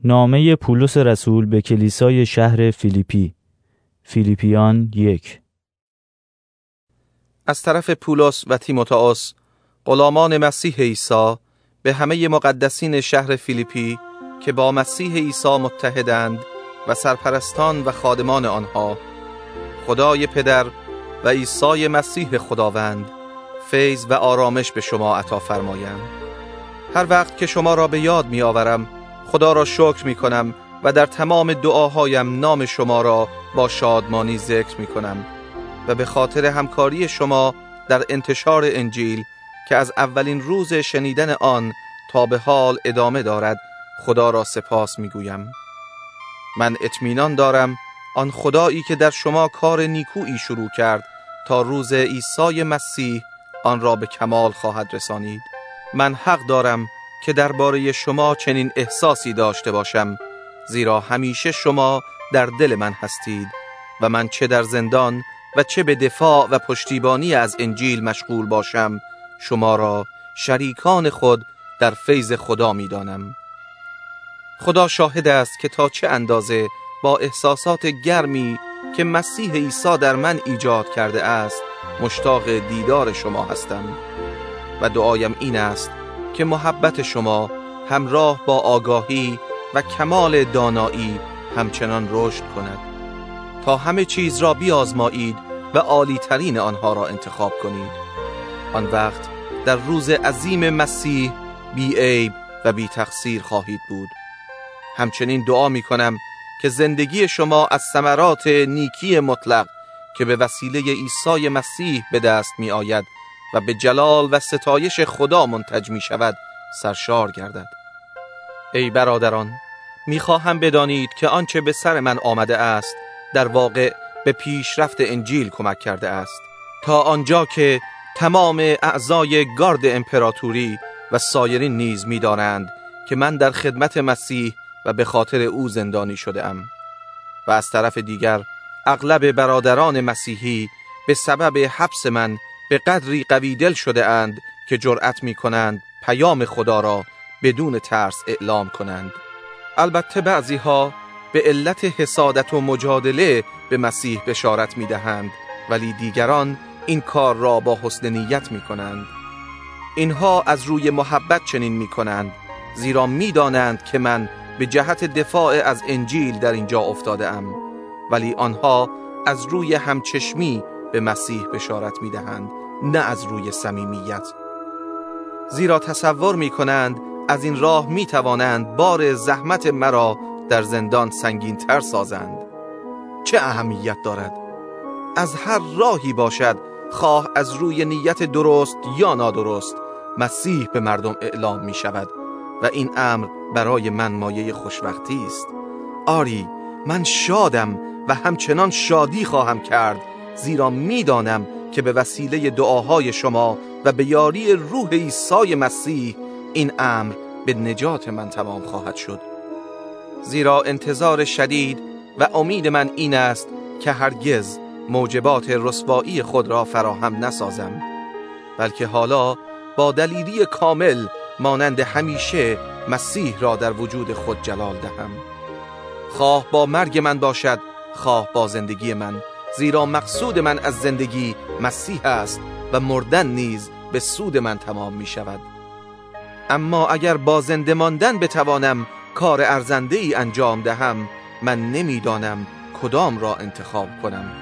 نامه پولس رسول به کلیسای شهر فیلیپی. فیلیپیان یک. از طرف پولس و تیموتائوس غلامان مسیح عیسی به همه مقدسین شهر فیلیپی که با مسیح عیسی متحدند و سرپرستان و خادمان آنها خدای پدر و عیسی مسیح خداوند فیض و آرامش به شما عطا فرمایند هر وقت که شما را به یاد می آورم خدا را شکر می کنم و در تمام دعاهایم نام شما را با شادمانی ذکر می کنم و به خاطر همکاری شما در انتشار انجیل که از اولین روز شنیدن آن تا به حال ادامه دارد خدا را سپاس می گویم من اطمینان دارم آن خدایی که در شما کار نیکویی شروع کرد تا روز عیسی مسیح آن را به کمال خواهد رسانید. من حق دارم که درباره شما چنین احساسی داشته باشم زیرا همیشه شما در دل من هستید و من چه در زندان و چه به دفاع و پشتیبانی از انجیل مشغول باشم شما را شریکان خود در فیض خدا می دانم. خدا شاهد است که تا چه اندازه با احساسات گرمی که مسیح عیسی در من ایجاد کرده است مشتاق دیدار شما هستم و دعایم این است که محبت شما همراه با آگاهی و کمال دانایی همچنان رشد کند. تا همه چیز را بیازمایید و عالی ترین آنها را انتخاب کنید. آن وقت در روز عظیم مسیح بی عیب و بی تقصیر خواهید بود. همچنین دعا می کنم که زندگی شما از ثمرات نیکی مطلق که به وسیله عیسی مسیح به دست می آید و به جلال و ستایش خدا منتج می شود سرشار گردد. ای برادران می‌خواهم بدانید که آنچه به سر من آمده است در واقع به پیشرفت انجیل کمک کرده است. تا آنجا که تمام اعضای گارد امپراتوری و سایرین نیز می‌دانند که من در خدمت مسیح و به خاطر او زندانی شده ام و از طرف دیگر اغلب برادران مسیحی به سبب حبس من به قدری قوی دل شده اند که جرأت می کنند پیام خدا را بدون ترس اعلام کنند. البته بعضی ها به علت حسادت و مجادله به مسیح بشارت می دهند ولی دیگران این کار را با حسن نیت می کنند اینها از روی محبت چنین می کنند زیرا می دانند که من به جهت دفاع از انجیل در اینجا افتاده ام ولی آنها از روی همچشمی به مسیح بشارت می دهند نه از روی صمیمیت. زیرا تصور می کنند از این راه می توانند بار زحمت مرا در زندان سنگین تر سازند. چه اهمیت دارد؟ از هر راهی باشد خواه از روی نیت درست یا نادرست مسیح به مردم اعلام می شود و این امر برای من مایه خوشوقتی است. آری من شادم و همچنان شادی خواهم کرد زیرا می‌دانم که به وسیله دعاهای شما و به یاری روح عیسی مسیح این امر به نجات من تمام خواهد شد. زیرا انتظار شدید و امید من این است که هرگز موجبات رسوایی خود را فراهم نسازم بلکه حالا با دلیری کامل مانند همیشه مسیح را در وجود خود جلال دهم. خواه با مرگ من باشد خواه با زندگی من. زیرا مقصود من از زندگی مسیح است و مردن نیز به سود من تمام می شود اما اگر با زنده ماندن بتوانم کار ارزنده ای انجام دهم من نمی‌دانم کدام را انتخاب کنم.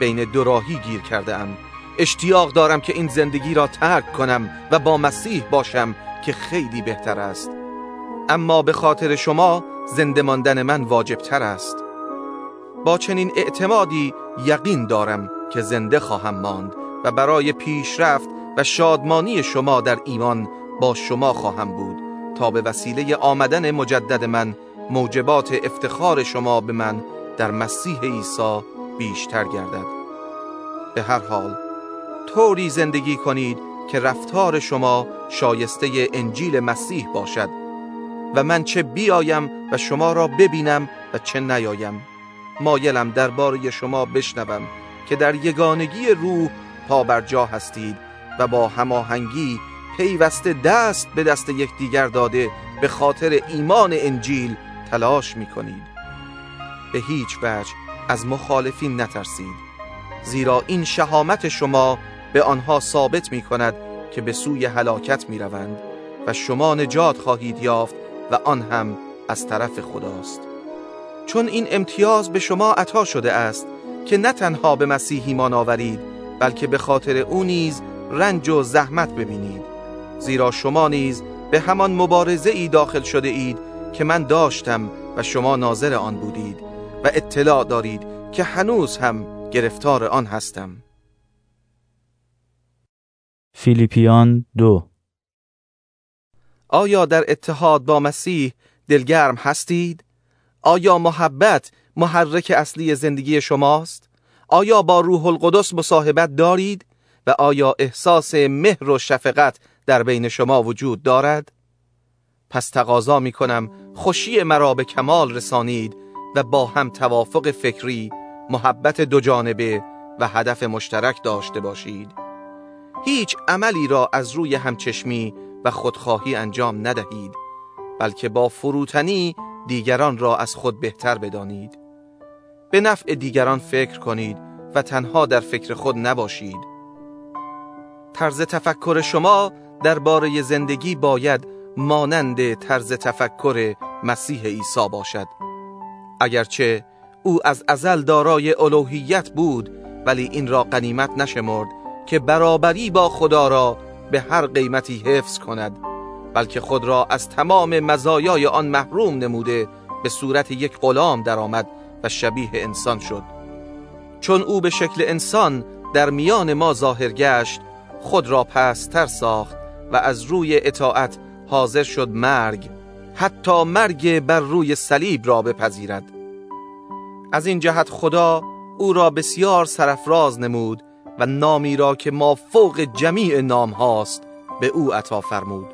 بین دو راهی گیر کرده ام اشتیاق دارم که این زندگی را ترک کنم و با مسیح باشم که خیلی بهتر است. اما به خاطر شما زنده ماندن من واجب تر است. با چنین اعتمادی یقین دارم که زنده خواهم ماند و برای پیشرفت و شادمانی شما در ایمان با شما خواهم بود تا به وسیله آمدن مجدد من موجبات افتخار شما به من در مسیح عیسی بیشتر گردد. به هر حال طوری زندگی کنید که رفتار شما شایسته انجیل مسیح باشد و من چه بیایم و شما را ببینم و چه نیایم. مایلم درباره شما بشنوم که در یگانگی روح پا بر جا هستید و با هماهنگی پیوسته دست به دست یکدیگر داده به خاطر ایمان انجیل تلاش می کنید به هیچ وجه از مخالفین نترسید زیرا این شهامت شما به آنها ثابت می کند که به سوی هلاکت می روند و شما نجات خواهید یافت و آن هم از طرف خداست. چون این امتیاز به شما عطا شده است که نه تنها به مسیح ایمان آورید بلکه به خاطر او نیز رنج و زحمت ببینید. زیرا شما نیز به همان مبارزه ای داخل شده اید که من داشتم و شما ناظر آن بودید و اطلاع دارید که هنوز هم گرفتار آن هستم. فیلیپیان دو. آیا در اتحاد با مسیح دلگرم هستید؟ آیا محبت محرک اصلی زندگی شماست؟ آیا با روح القدس مصاحبت دارید؟ و آیا احساس مهر و شفقت در بین شما وجود دارد؟ پس تقاضا می کنم خوشی مرا به کمال رسانید و با هم توافق فکری، محبت دو جانبه و هدف مشترک داشته باشید. هیچ عملی را از روی همچشمی و خودخواهی انجام ندهید بلکه با فروتنی دیگران را از خود بهتر بدانید. به نفع دیگران فکر کنید و تنها در فکر خود نباشید. طرز تفکر شما درباره زندگی باید مانند طرز تفکر مسیح عیسی باشد. اگرچه او از ازل دارای الوهیت بود ولی این را قنیمت نشمرد که برابری با خدا را به هر قیمتی حفظ کند. بلکه خود را از تمام مزایای آن محروم نموده به صورت یک غلام درآمد و شبیه انسان شد. چون او به شکل انسان در میان ما ظاهر گشت خود را پستر ساخت و از روی اطاعت حاضر شد مرگ حتی مرگ بر روی صلیب را بپذیرد. از این جهت خدا او را بسیار سرفراز نمود و نامی را که ما فوق جمیع نام هاست به او عطا فرمود.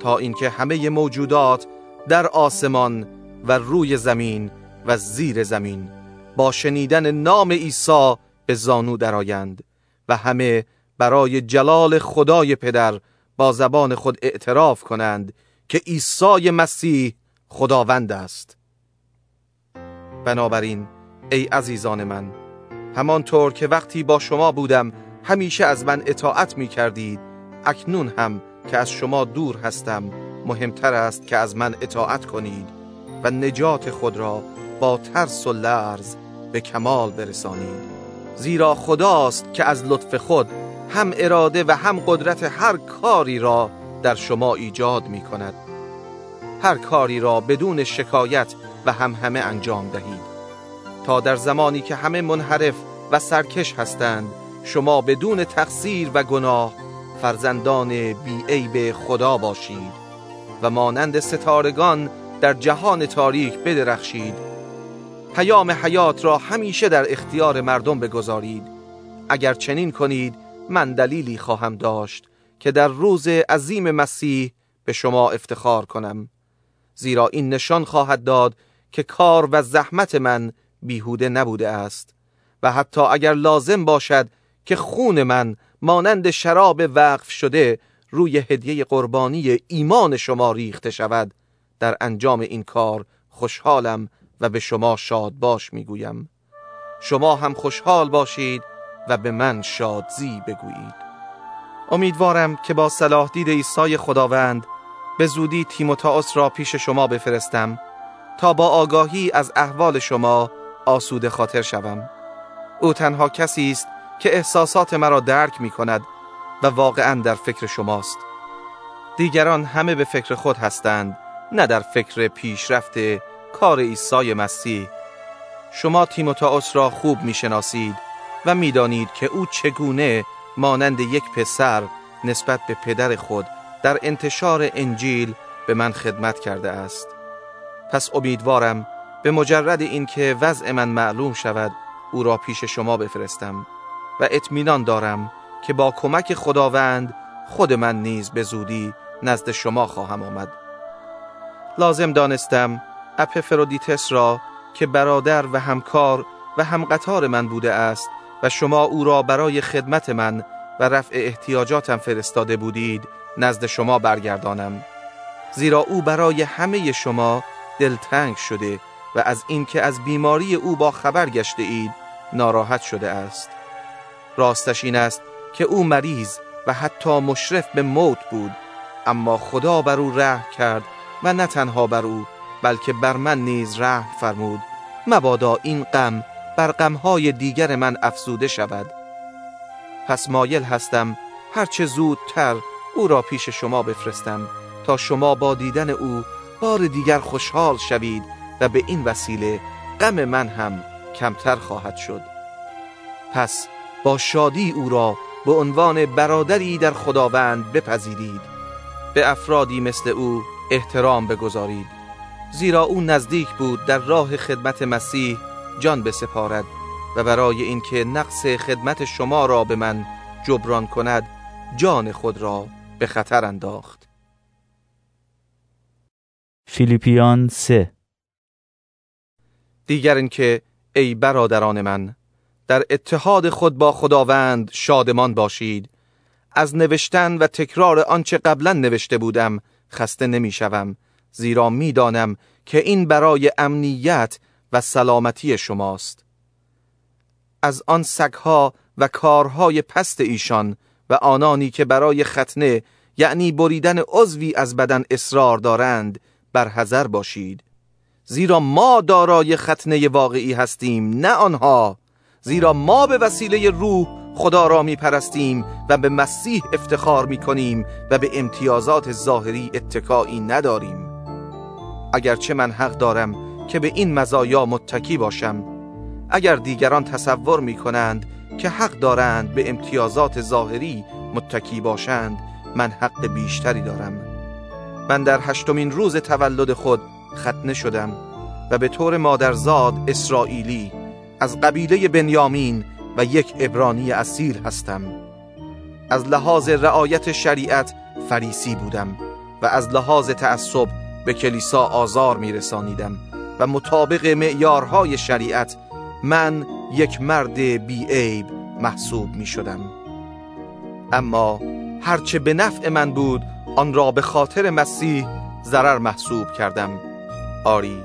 تا اینکه همه موجودات در آسمان و روی زمین و زیر زمین با شنیدن نام عیسی به زانو درآیند و همه برای جلال خدای پدر با زبان خود اعتراف کنند که عیسی مسیح خداوند است. بنابراین ای عزیزان من همانطور که وقتی با شما بودم همیشه از من اطاعت می کردید اکنون هم که از شما دور هستم مهمتر است که از من اطاعت کنید و نجات خود را با ترس و لرز به کمال برسانید. زیرا خداست که از لطف خود هم اراده و هم قدرت هر کاری را در شما ایجاد می کند هر کاری را بدون شکایت و هم همه انجام دهید. تا در زمانی که همه منحرف و سرکش هستند شما بدون تقصیر و گناه فرزندان بی خدا باشید و مانند ستارگان در جهان تاریک بدرخشید. پیام حیات را همیشه در اختیار مردم بگذارید. اگر چنین کنید من دلیلی خواهم داشت که در روز عظیم مسیح به شما افتخار کنم. زیرا این نشان خواهد داد که کار و زحمت من بیهوده نبوده است و حتی اگر لازم باشد که خون من مانند شراب وقف شده روی هدیه قربانی ایمان شما ریخته شود در انجام این کار خوشحالم و به شما شاد باش می‌گویم. شما هم خوشحال باشید و به من شادزی بگویید. امیدوارم که با صلاح دید عیسی خداوند به زودی تیموتائوس را پیش شما بفرستم تا با آگاهی از احوال شما آسوده خاطر شوم. او تنها کسی است که احساسات مرا درک می کند و واقعا در فکر شماست. دیگران همه به فکر خود هستند نه در فکر پیشرفت کار عیسی مسیح. شما تیموتائوس را خوب می‌شناسید و می‌دانید که او چگونه مانند یک پسر نسبت به پدر خود در انتشار انجیل به من خدمت کرده است. پس امیدوارم به مجرد اینکه وضع من معلوم شود او را پیش شما بفرستم. و اطمینان دارم که با کمک خداوند خود من نیز به زودی نزد شما خواهم آمد. لازم دانستم اپفرودیتس را که برادر و همکار و همقطار من بوده است و شما او را برای خدمت من و رفع احتیاجاتم فرستاده بودید نزد شما برگردانم. زیرا او برای همه شما دلتنگ شده و از اینکه از بیماری او با خبر گشته اید ناراحت شده است. راستش این است که او مریض و حتی مشرف به موت بود. اما خدا بر او رحم کرد و نه تنها بر او بلکه بر من نیز رحم فرمود. مبادا این غم بر غمهای دیگر من افزوده شود. پس مایل هستم هرچه زودتر او را پیش شما بفرستم تا شما با دیدن او بار دیگر خوشحال شوید و به این وسیله غم من هم کمتر خواهد شد. پس با شادی او را به عنوان برادری در خداوند بپذیرید. به افرادی مثل او احترام بگذارید. زیرا او نزدیک بود در راه خدمت مسیح جان بسپارد و برای اینکه نقص خدمت شما را به من جبران کند جان خود را به خطر انداخت. فیلیپیان 3 دیگر اینکه ای برادران من در اتحاد خود با خداوند شادمان باشید. از نوشتن و تکرار آنچه قبلا نوشته بودم خسته نمی‌شوم. زیرا می‌دانم که این برای امنیت و سلامتی شماست. از آن سگها و کارهای پست ایشان و آنانی که برای ختنه یعنی بریدن عضوی از بدن اصرار دارند برحذر باشید. زیرا ما دارای ختنه واقعی هستیم نه آنها. زیرا ما به وسیله روح خدا را می پرستیم و به مسیح افتخار می کنیم و به امتیازات ظاهری اتکایی نداریم. اگرچه من حق دارم که به این مزایا متکی باشم اگر دیگران تصور می کنند که حق دارند به امتیازات ظاهری متکی باشند من حق بیشتری دارم. من در هشتمین روز تولد خود ختنه شدم و به طور مادرزاد اسرائیلی از قبیله بنیامین و یک ابرانی اصیل هستم. از لحاظ رعایت شریعت فریسی بودم و از لحاظ تعصب به کلیسا آزار می رسانیدم و مطابق معیارهای شریعت من یک مرد بی عیب محسوب می شدم اما هرچه به نفع من بود آن را به خاطر مسیح ضرر محسوب کردم. آری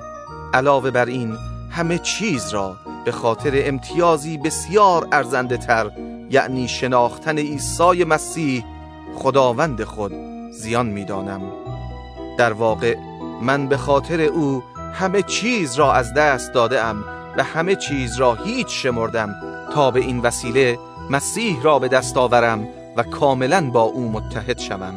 علاوه بر این همه چیز را به خاطر امتیازی بسیار ارزنده تر یعنی شناختن عیسی مسیح خداوند خود زیان می‌دانم. در واقع من به خاطر او همه چیز را از دست داده ام و همه چیز را هیچ شمردم تا به این وسیله مسیح را به دست آورم و کاملا با او متحد شوم.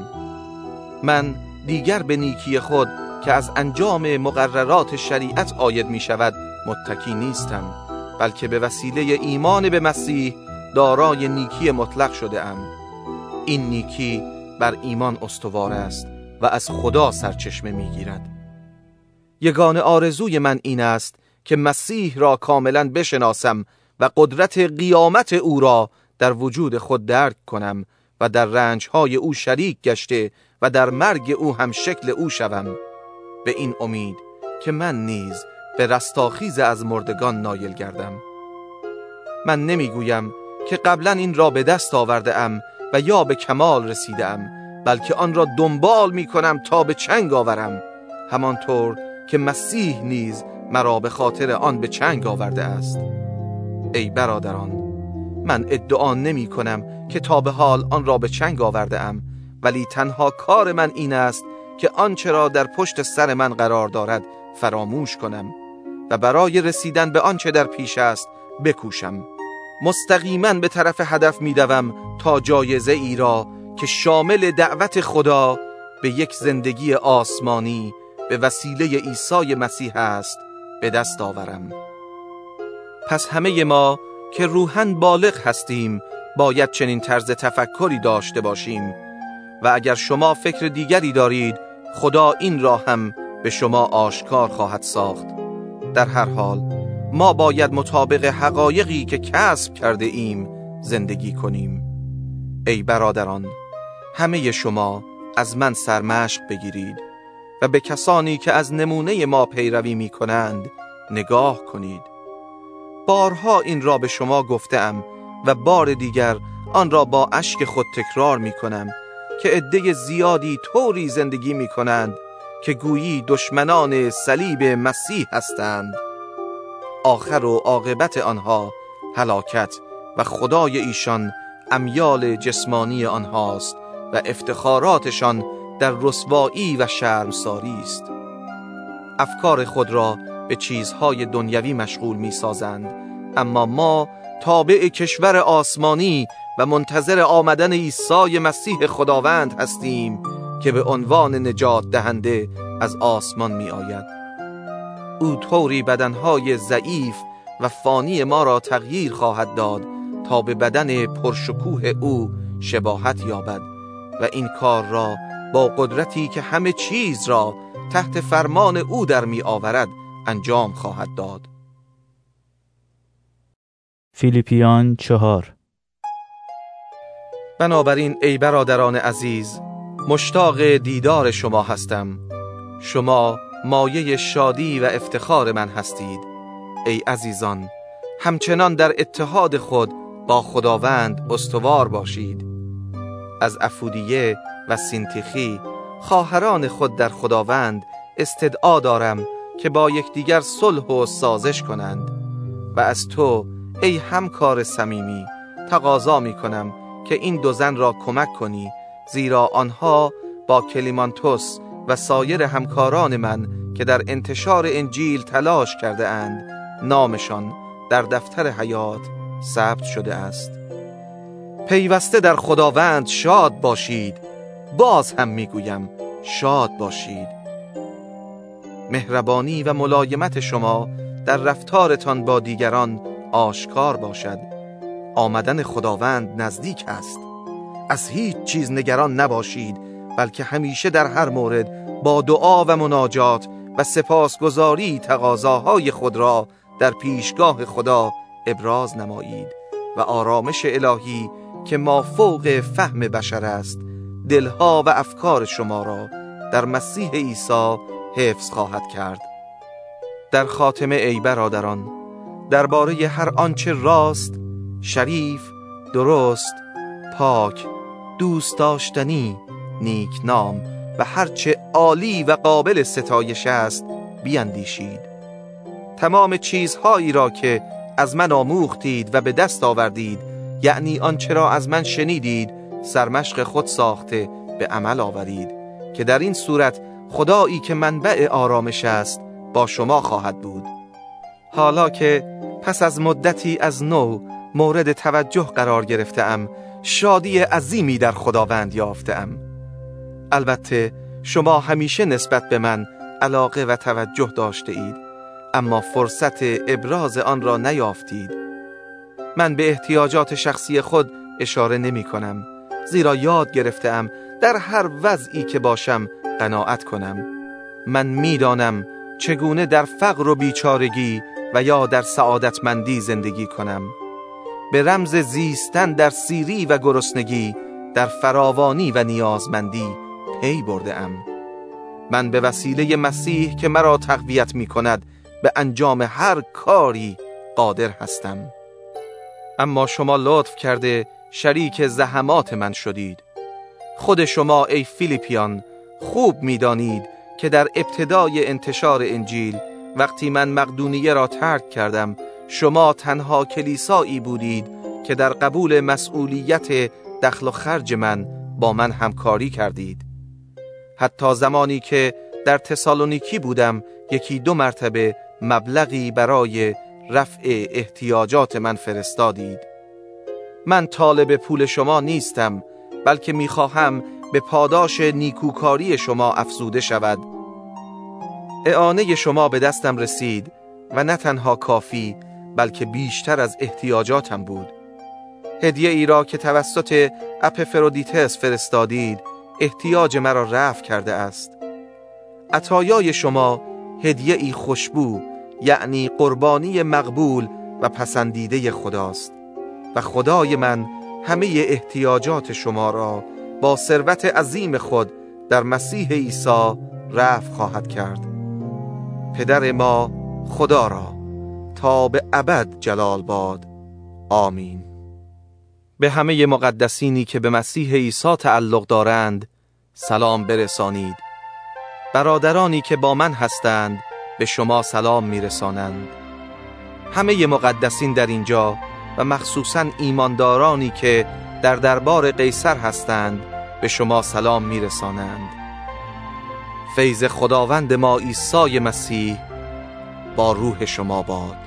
من دیگر به نیکی خود که از انجام مقررات شریعت آید می شود متکی نیستم. بلکه به وسیله ایمان به مسیح دارای نیکی مطلق شده ام. این نیکی بر ایمان استوار است و از خدا سرچشمه می گیرد یگان آرزوی من این است که مسیح را کاملا بشناسم و قدرت قیامت او را در وجود خود درک کنم و در رنجهای او شریک گشته و در مرگ او هم شکل او شوم. به این امید که من نیز به رستاخیز از مردگان نایل گردم. من نمی‌گویم که قبلا این را به دست آورده ام و یا به کمال رسیده ام بلکه آن را دنبال می کنم تا به چنگ آورم. همانطور که مسیح نیز مرا به خاطر آن به چنگ آورده است. ای برادران من ادعا نمی کنم که تا به حال آن را به چنگ آورده ام ولی تنها کار من این است که آنچه را در پشت سر من قرار دارد فراموش کنم. و برای رسیدن به آنچه در پیش است بکوشم. مستقیما به طرف هدف میدوم تا جایزه ای را که شامل دعوت خدا به یک زندگی آسمانی به وسیله عیسی مسیح است به دست آورم. پس همه ما که روحن بالغ هستیم باید چنین طرز تفکری داشته باشیم. و اگر شما فکر دیگری دارید خدا این را هم به شما آشکار خواهد ساخت. در هر حال ما باید مطابق حقایقی که کسب کرده ایم زندگی کنیم. ای برادران همه شما از من سرمشق بگیرید و به کسانی که از نمونه ما پیروی می کنند نگاه کنید. بارها این را به شما گفتم و بار دیگر آن را با اشک خود تکرار می کنم که عده زیادی طوری زندگی می کنند که گویی دشمنان صلیب مسیح هستند. آخر و عاقبت آنها هلاکت و خدای ایشان امیال جسمانی آنهاست و افتخاراتشان در رسوایی و شرمساری است. افکار خود را به چیزهای دنیوی مشغول می سازند اما ما تابع کشور آسمانی و منتظر آمدن عیسی مسیح خداوند هستیم. که به عنوان نجات دهنده از آسمان می آید او طوری بدنهای ضعیف و فانی ما را تغییر خواهد داد تا به بدن پرشکوه او شباهت یابد و این کار را با قدرتی که همه چیز را تحت فرمان او در می آورد انجام خواهد داد. فیلیپیان چهار. بنابراین ای برادران عزیز مشتاق دیدار شما هستم. شما مایه شادی و افتخار من هستید. ای عزیزان همچنان در اتحاد خود با خداوند استوار باشید. از افودیه و سینتیخی خواهران خود در خداوند استدعا دارم که با یکدیگر صلح و سازش کنند. و از تو ای همکار صمیمی تقاضا می کنم که این دو زن را کمک کنی زیرا آنها با کلیمانتوس و سایر همکاران من که در انتشار انجیل تلاش کرده اند نامشان در دفتر حیات ثبت شده است. پیوسته در خداوند شاد باشید باز هم می‌گویم شاد باشید. مهربانی و ملایمت شما در رفتارتان با دیگران آشکار باشد. آمدن خداوند نزدیک است. از هیچ چیز نگران نباشید بلکه همیشه در هر مورد با دعا و مناجات و سپاسگزاری تقاضاهای خود را در پیشگاه خدا ابراز نمایید و آرامش الهی که ما فوق فهم بشر است دلها و افکار شما را در مسیح عیسی حفظ خواهد کرد. در خاتمه ای برادران درباره هر آنچه راست شریف درست پاک دوست داشتنی نیک نام و هرچه عالی و قابل ستایش است بیاندیشید تمام چیزهایی را که از من آموختید و به دست آوردید یعنی آنچه را از من شنیدید سرمشق خود ساخته به عمل آورید که در این صورت خدایی که منبع آرامش است با شما خواهد بود. حالا که پس از مدتی از نو مورد توجه قرار گرفتم شادی عظیمی در خداوند یافتم. البته شما همیشه نسبت به من علاقه و توجه داشته اید اما فرصت ابراز آن را نیافتید. من به احتیاجات شخصی خود اشاره نمی کنم زیرا یاد گرفتم در هر وضعی که باشم قناعت کنم. من می‌دانم چگونه در فقر و بیچارگی و یا در سعادتمندی زندگی کنم. به رمز زیستن در سیری و گرسنگی در فراوانی و نیازمندی پی برده ام. من به وسیله مسیح که مرا تقویت می کند به انجام هر کاری قادر هستم. اما شما لطف کرده شریک زحمات من شدید. خود شما ای فیلیپیان خوب می‌دانید که در ابتدای انتشار انجیل وقتی من مقدونیه را ترک کردم شما تنها کلیسایی بودید که در قبول مسئولیت دخل و خرج من با من همکاری کردید. حتی زمانی که در تسالونیکی بودم یکی دو مرتبه مبلغی برای رفع احتیاجات من فرستادید. من طالب پول شما نیستم بلکه می‌خواهم به پاداش نیکوکاری شما افزوده شود. اعانه شما به دستم رسید و نه تنها کافی بلکه بیشتر از احتیاجاتم بود. هدیه ای را که توسط اپفرودیتس فرستادید احتیاج مرا رفع کرده است. عطایای شما هدیه ای خوشبو یعنی قربانی مقبول و پسندیده خداست. و خدای من همه احتیاجات شما را با ثروت عظیم خود در مسیح عیسی رفع خواهد کرد. پدر ما خدا را به ابد جلال باد. آمین. به همه مقدسینی که به مسیح عیسی تعلق دارند سلام برسانید. برادرانی که با من هستند به شما سلام میرسانند. همه مقدسین در اینجا و مخصوصا ایماندارانی که در دربار قیصر هستند به شما سلام میرسانند. فیض خداوند ما عیسی مسیح با روح شما باد.